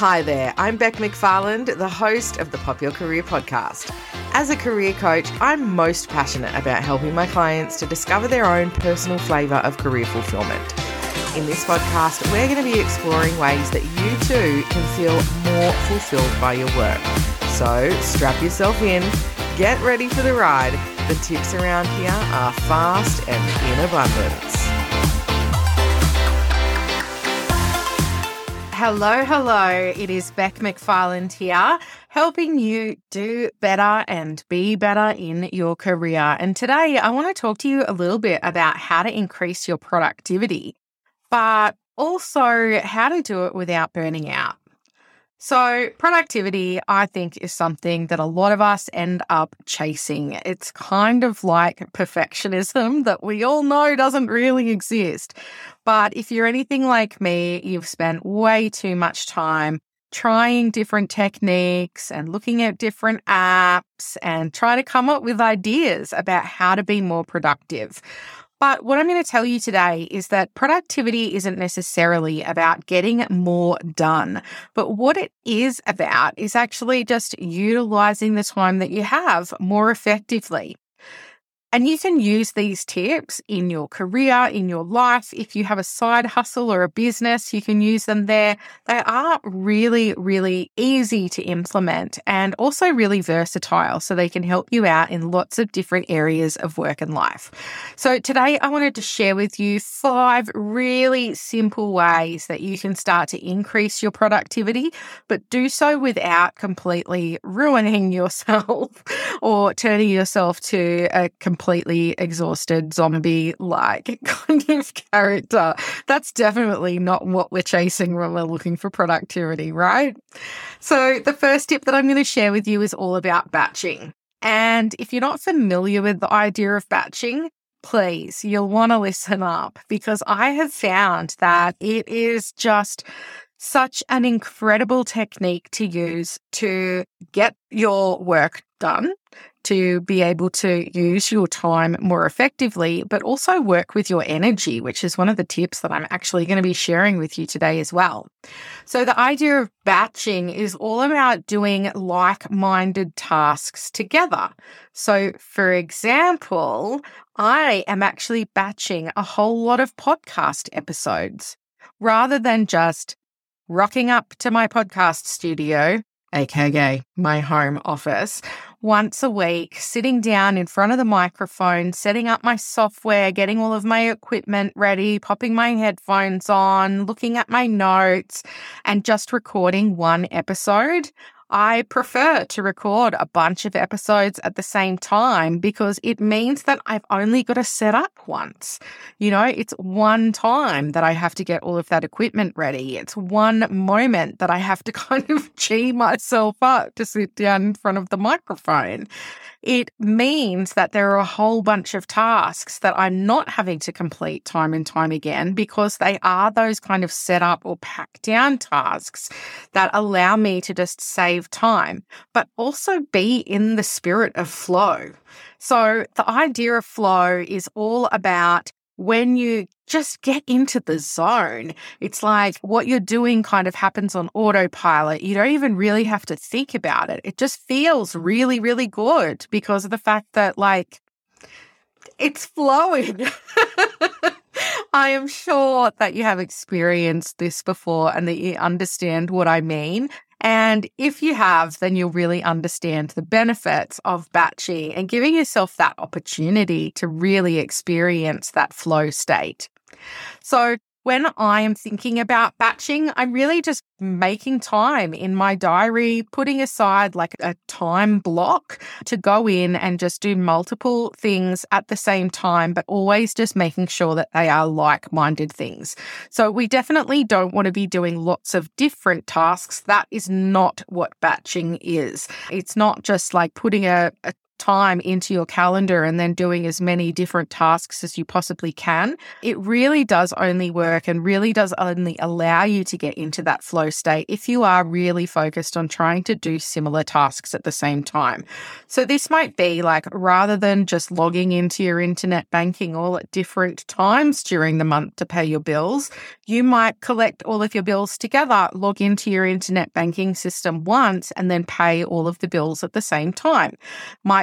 Hi there, I'm Bec McFarland, the host of the Pop Your Career podcast. As a career coach, I'm most passionate about helping my clients to discover their own personal flavour of career fulfillment. In this podcast, we're going to be exploring ways that you too can feel more fulfilled by your work. So strap yourself in, get ready for the ride. The tips around here are fast and in abundance. Hello, hello. It is Bec McFarland here, helping you do better and be better in your career. And today I want to talk to you a little bit about how to increase your productivity, but also how to do it without burning out. So, productivity, I think, is something that a lot of us end up chasing. It's kind of like perfectionism that we all know doesn't really exist. But if you're anything like me, you've spent way too much time trying different techniques and looking at different apps and trying to come up with ideas about how to be more productive. But what I'm going to tell you today is that productivity isn't necessarily about getting more done. But what it is about is actually just utilizing the time that you have more effectively. And you can use these tips in your career, in your life. If you have a side hustle or a business, you can use them there. They are really, really easy to implement and also really versatile. So they can help you out in lots of different areas of work and life. So today I wanted to share with you five really simple ways that you can start to increase your productivity, but do so without completely ruining yourself or turning yourself to a completely exhausted zombie like kind of character. That's definitely not what we're chasing when we're looking for productivity, right? So, the first tip that I'm going to share with you is all about batching. And if you're not familiar with the idea of batching, please, you'll want to listen up because I have found that it is just such an incredible technique to use to get your work done to be able to use your time more effectively, but also work with your energy, which is one of the tips that I'm actually going to be sharing with you today as well. So, the idea of batching is all about doing like minded tasks together. So, for example, I am actually batching a whole lot of podcast episodes rather than just rocking up to my podcast studio, aka my home office, once a week, sitting down in front of the microphone, setting up my software, getting all of my equipment ready, popping my headphones on, looking at my notes, and just recording one episode. I prefer to record a bunch of episodes at the same time because it means that I've only got to set up once. You know, it's one time that I have to get all of that equipment ready. It's one moment that I have to kind of gee myself up to sit down in front of the microphone it means that there are a whole bunch of tasks that I'm not having to complete time and time again because they are those kind of set up or pack down tasks that allow me to just save time, but also be in the spirit of flow. So the idea of flow is all about when you just get into the zone, it's like what you're doing kind of happens on autopilot. You don't even really have to think about it. It just feels really, really good because of the fact that, like, it's flowing. I am sure that you have experienced this before and that you understand what I mean. And if you have, then you'll really understand the benefits of batching and giving yourself that opportunity to really experience that flow state. So, when I am thinking about batching, I'm really just making time in my diary, putting aside like a time block to go in and just do multiple things at the same time, but always just making sure that they are like minded things. So we definitely don't want to be doing lots of different tasks. That is not what batching is. It's not just like putting a, a time into your calendar and then doing as many different tasks as you possibly can, it really does only work and really does only allow you to get into that flow state if you are really focused on trying to do similar tasks at the same time. So this might be like rather than just logging into your internet banking all at different times during the month to pay your bills, you might collect all of your bills together, log into your internet banking system once, and then pay all of the bills at the same time.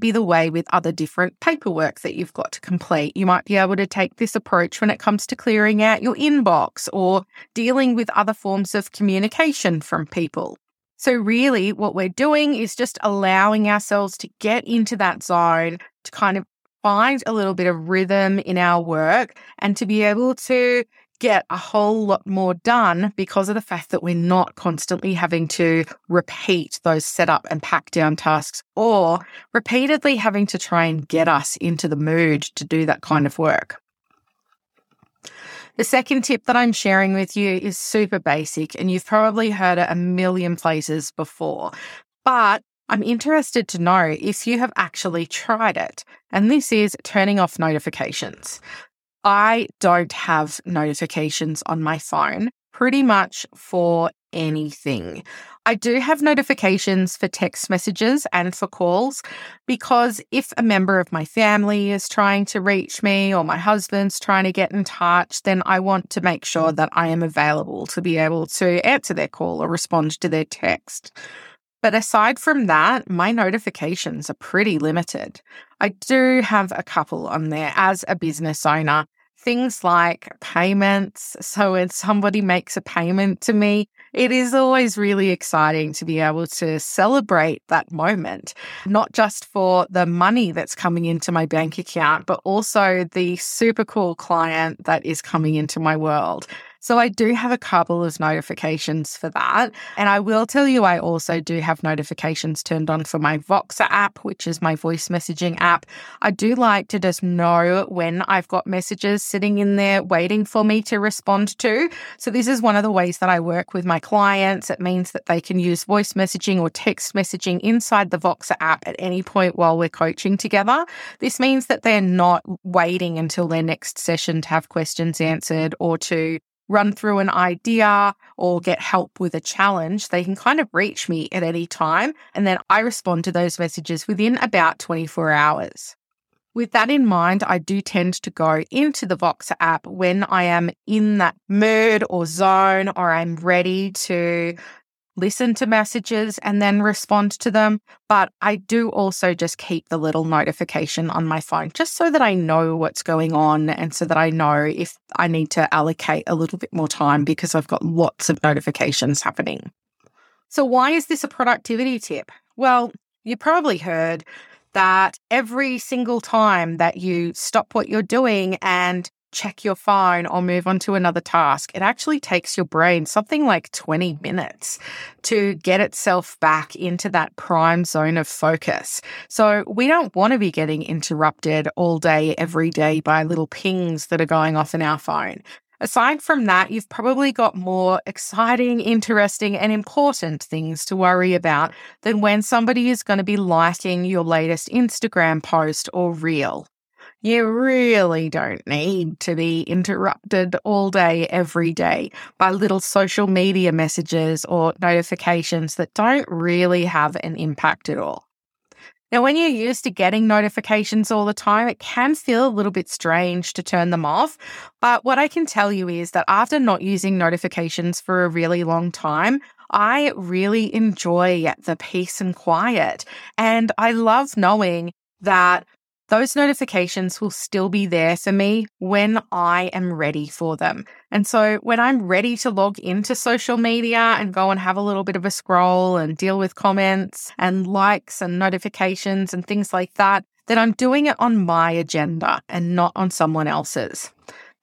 Be the way with other different paperwork that you've got to complete. You might be able to take this approach when it comes to clearing out your inbox or dealing with other forms of communication from people. So, really, what we're doing is just allowing ourselves to get into that zone to kind of find a little bit of rhythm in our work and to be able to get a whole lot more done because of the fact that we're not constantly having to repeat those setup and pack down tasks or repeatedly having to try and get us into the mood to do that kind of work. The second tip that I'm sharing with you is super basic, and you've probably heard it a million places before, but I'm interested to know if you have actually tried it. And this is turning off notifications. I don't have notifications on my phone pretty much for anything. I do have notifications for text messages and for calls because if a member of my family is trying to reach me or my husband's trying to get in touch, then I want to make sure that I am available to be able to answer their call or respond to their text. But aside from that, my notifications are pretty limited. I do have a couple on there as a business owner. Things like payments. So when somebody makes a payment to me, it is always really exciting to be able to celebrate that moment, not just for the money that's coming into my bank account, but also the super cool client that is coming into my world. So I do have a couple of notifications for that. And I will tell you, I also do have notifications turned on for my Voxer app, which is my voice messaging app. I do like to just know when I've got messages sitting in there waiting for me to respond to. So this is one of the ways that I work with my clients. It means that they can use voice messaging or text messaging inside the Voxer app at any point while we're coaching together. This means that they're not waiting until their next session to have questions answered or to run through an idea or get help with a challenge, they can kind of reach me at any time. And then I respond to those messages within about 24 hours. With that in mind, I do tend to go into the Voxer app when I am in that mood or zone or I'm ready to listen to messages and then respond to them. But I do also just keep the little notification on my phone just so that I know what's going on and so that I know if I need to allocate a little bit more time because I've got lots of notifications happening. So, why is this a productivity tip? Well, you probably heard that every single time that you stop what you're doing and check your phone or move on to another task, it actually takes your brain something like 20 minutes to get itself back into that prime zone of focus. So we don't want to be getting interrupted all day, every day by little pings that are going off in our phone. Aside from that, you've probably got more exciting, interesting, and important things to worry about than when somebody is going to be liking your latest Instagram post or reel. You really don't need to be interrupted all day, every day by little social media messages or notifications that don't really have an impact at all. Now, when you're used to getting notifications all the time, it can feel a little bit strange to turn them off. But what I can tell you is that after not using notifications for a really long time, I really enjoy the peace and quiet. And I love knowing that those notifications will still be there for me when I am ready for them. And so when I'm ready to log into social media and go and have a little bit of a scroll and deal with comments and likes and notifications and things like that, then I'm doing it on my agenda and not on someone else's.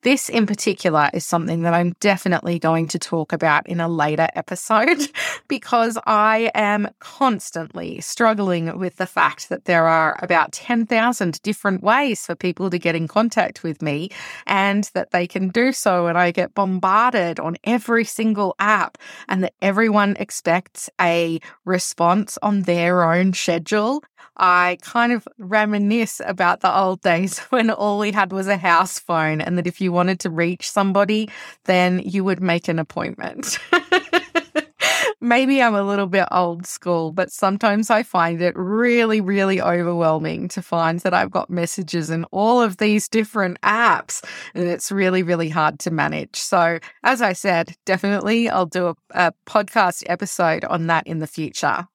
This in particular is something that I'm definitely going to talk about in a later episode because I am constantly struggling with the fact that there are about 10,000 different ways for people to get in contact with me and that they can do so. And I get bombarded on every single app and that everyone expects a response on their own schedule. I kind of reminisce about the old days when all we had was a house phone, and that if you wanted to reach somebody, then you would make an appointment. Maybe I'm a little bit old school, but sometimes I find it really, really overwhelming to find that I've got messages in all of these different apps, and it's really, really hard to manage. So, as I said, definitely I'll do a, a podcast episode on that in the future.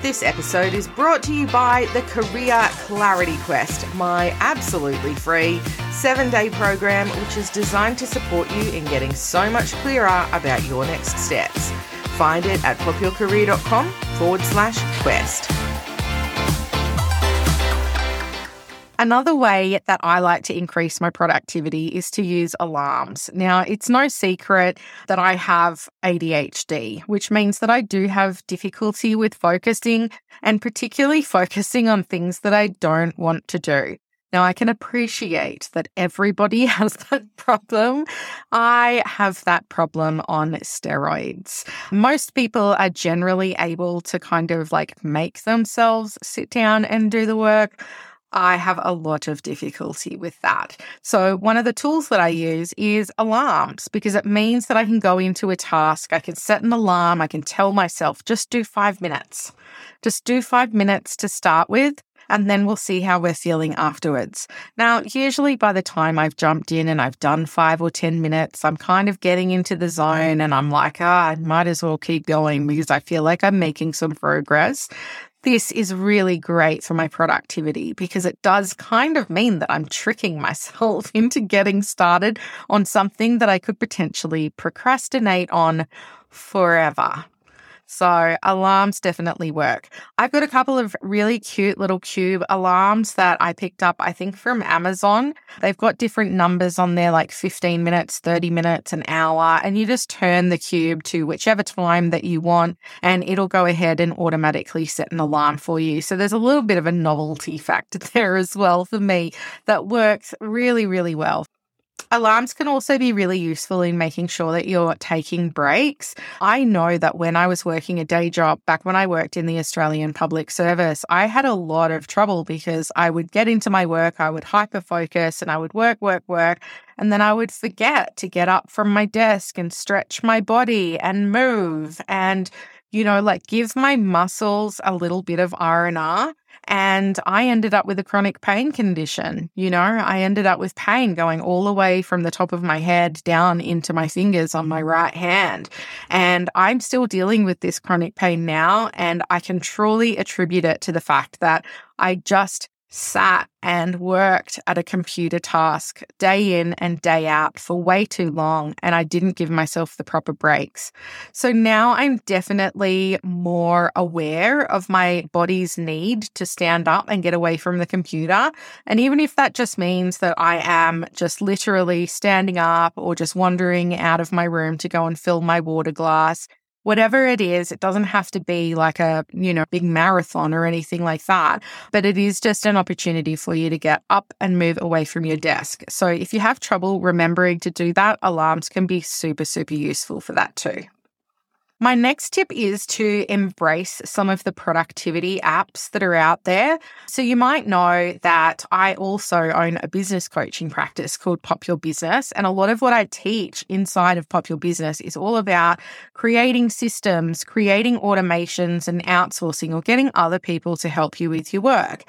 This episode is brought to you by the Career Clarity Quest, my absolutely free seven day program, which is designed to support you in getting so much clearer about your next steps. Find it at popyourcareer.com forward slash quest. Another way that I like to increase my productivity is to use alarms. Now, it's no secret that I have ADHD, which means that I do have difficulty with focusing and particularly focusing on things that I don't want to do. Now, I can appreciate that everybody has that problem. I have that problem on steroids. Most people are generally able to kind of like make themselves sit down and do the work. I have a lot of difficulty with that. So, one of the tools that I use is alarms because it means that I can go into a task, I can set an alarm, I can tell myself, just do five minutes. Just do five minutes to start with, and then we'll see how we're feeling afterwards. Now, usually by the time I've jumped in and I've done five or 10 minutes, I'm kind of getting into the zone and I'm like, ah, I might as well keep going because I feel like I'm making some progress this is really great for my productivity because it does kind of mean that I'm tricking myself into getting started on something that I could potentially procrastinate on forever. So alarms definitely work. I've got a couple of really cute little cube alarms that I picked up, I think from Amazon. They've got different numbers on there, like 15 minutes, 30 minutes, an hour, and you just turn the cube to whichever time that you want, and it'll go ahead and automatically set an alarm for you. So there's a little bit of a novelty factor there as well for me that works really, really well. Alarms can also be really useful in making sure that you're taking breaks. I know that when I was working a day job, back when I worked in the Australian Public Service, I had a lot of trouble because I would get into my work, I would hyper focus, and I would work, work, work. And then I would forget to get up from my desk and stretch my body and move and, you know, like give my muscles a little bit of R&R and I ended up with a chronic pain condition. You know, I ended up with pain going all the way from the top of my head down into my fingers on my right hand. And I'm still dealing with this chronic pain now. And I can truly attribute it to the fact that I just sat and worked at a computer task day in and day out for way too long, and I didn't give myself the proper breaks. So now I'm definitely more aware of my body's need to stand up and get away from the computer. And even if that just means that I am just literally standing up or just wandering out of my room to go and fill my water glass, whatever it is, it doesn't have to be like a, you know, big marathon or anything like that, but it is just an opportunity for you to get up and move away from your desk. So if you have trouble remembering to do that, alarms can be super, super useful for that too. My next tip is to embrace some of the productivity apps that are out there. So, you might know that I also own a business coaching practice called Pop Your Business. And a lot of what I teach inside of Pop Your Business is all about creating systems, creating automations, and outsourcing or getting other people to help you with your work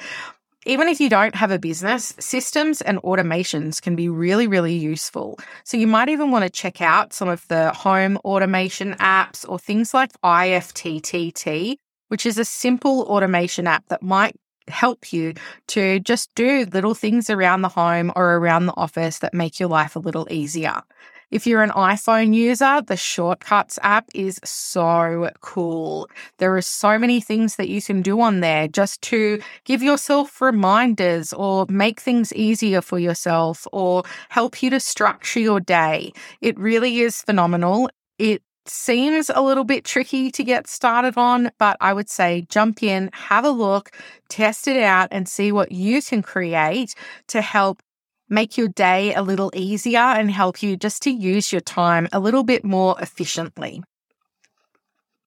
even if you don't have a business, systems and automations can be really, really useful. So you might even want to check out some of the home automation apps or things like IFTTT, which is a simple automation app that might help you to just do little things around the home or around the office that make your life a little easier. If you're an iPhone user, the Shortcuts app is so cool. There are so many things that you can do on there just to give yourself reminders or make things easier for yourself or help you to structure your day. It really is phenomenal. It seems a little bit tricky to get started on, but I would say jump in, have a look, test it out, and see what you can create to help make your day a little easier and help you just to use your time a little bit more efficiently.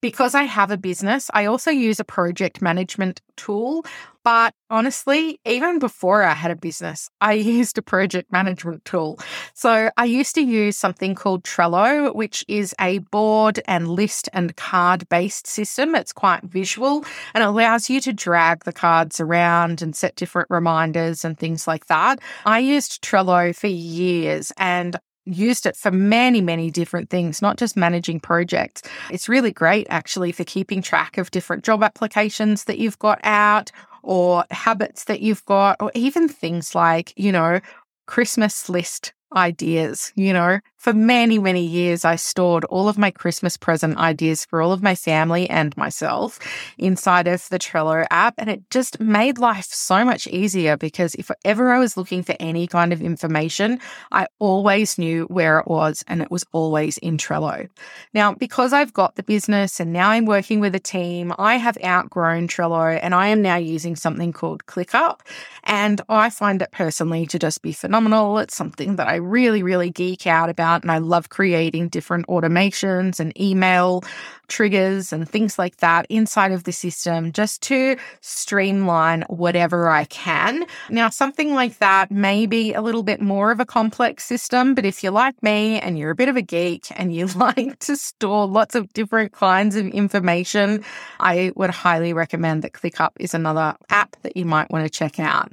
Because I have a business, I also use a project management tool. But honestly, even before I had a business, I used a project management tool. So I used to use something called Trello, which is a board and list and card based system. It's quite visual and allows you to drag the cards around and set different reminders and things like that. I used Trello for years and used it for many, many different things, not just managing projects. It's really great actually for keeping track of different job applications that you've got out or habits that you've got, or even things like, you know, Christmas list ideas. You know, for many, many years, I stored all of my Christmas present ideas for all of my family and myself inside of the Trello app. And it just made life so much easier because if ever I was looking for any kind of information, I always knew where it was and it was always in Trello. Now, because I've got the business and now I'm working with a team, I have outgrown Trello and I am now using something called ClickUp. And I find it personally to just be phenomenal. It's something that I really, really geek out about. And I love creating different automations and email triggers and things like that inside of the system just to streamline whatever I can. Now, something like that may be a little bit more of a complex system, but if you're like me and you're a bit of a geek and you like to store lots of different kinds of information, I would highly recommend that ClickUp is another app that you might want to check out.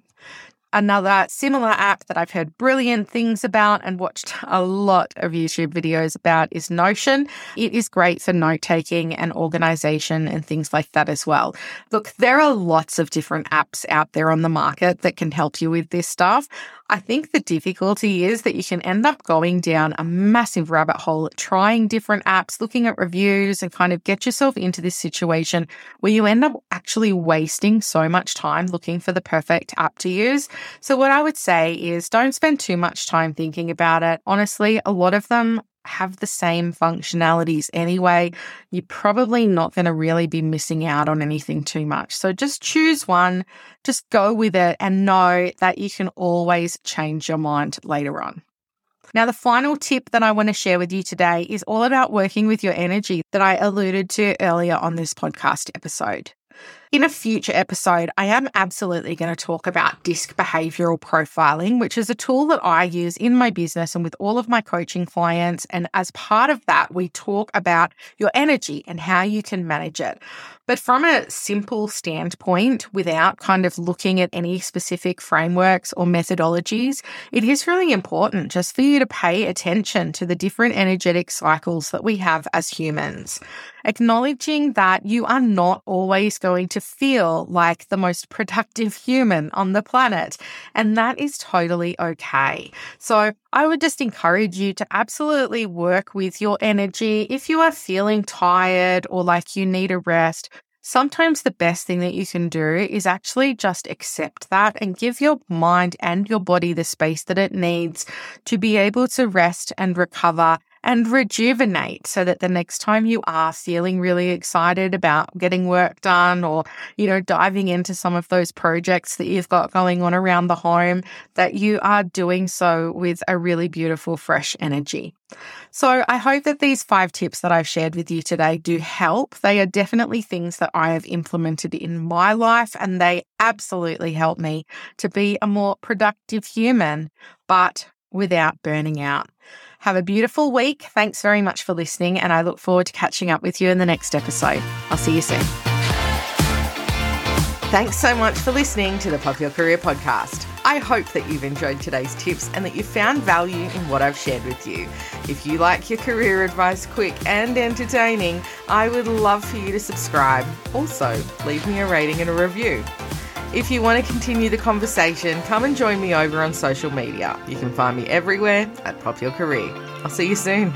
Another similar app that I've heard brilliant things about and watched a lot of YouTube videos about is Notion. It is great for note taking and organization and things like that as well. Look, there are lots of different apps out there on the market that can help you with this stuff. I think the difficulty is that you can end up going down a massive rabbit hole, trying different apps, looking at reviews, and kind of get yourself into this situation where you end up actually wasting so much time looking for the perfect app to use. So, what I would say is don't spend too much time thinking about it. Honestly, a lot of them have the same functionalities anyway, you're probably not going to really be missing out on anything too much. So just choose one, just go with it, and know that you can always change your mind later on. Now, the final tip that I want to share with you today is all about working with your energy that I alluded to earlier on this podcast episode. In a future episode, I am absolutely going to talk about disc behavioral profiling, which is a tool that I use in my business and with all of my coaching clients. And as part of that, we talk about your energy and how you can manage it. But from a simple standpoint, without kind of looking at any specific frameworks or methodologies, it is really important just for you to pay attention to the different energetic cycles that we have as humans. Acknowledging that you are not always going to feel like the most productive human on the planet. And that is totally okay. So I would just encourage you to absolutely work with your energy. If you are feeling tired or like you need a rest, sometimes the best thing that you can do is actually just accept that and give your mind and your body the space that it needs to be able to rest and recover and rejuvenate so that the next time you are feeling really excited about getting work done or, you know, diving into some of those projects that you've got going on around the home, that you are doing so with a really beautiful, fresh energy. So I hope that these five tips that I've shared with you today do help. They are definitely things that I have implemented in my life and they absolutely help me to be a more productive human, but without burning out. Have a beautiful week. Thanks very much for listening, and I look forward to catching up with you in the next episode. I'll see you soon. Thanks so much for listening to the Pop Your Career podcast. I hope that you've enjoyed today's tips and that you found value in what I've shared with you. If you like your career advice quick and entertaining, I would love for you to subscribe. Also, leave me a rating and a review. If you want to continue the conversation, come and join me over on social media. You can find me everywhere at Pop Your Career. I'll see you soon.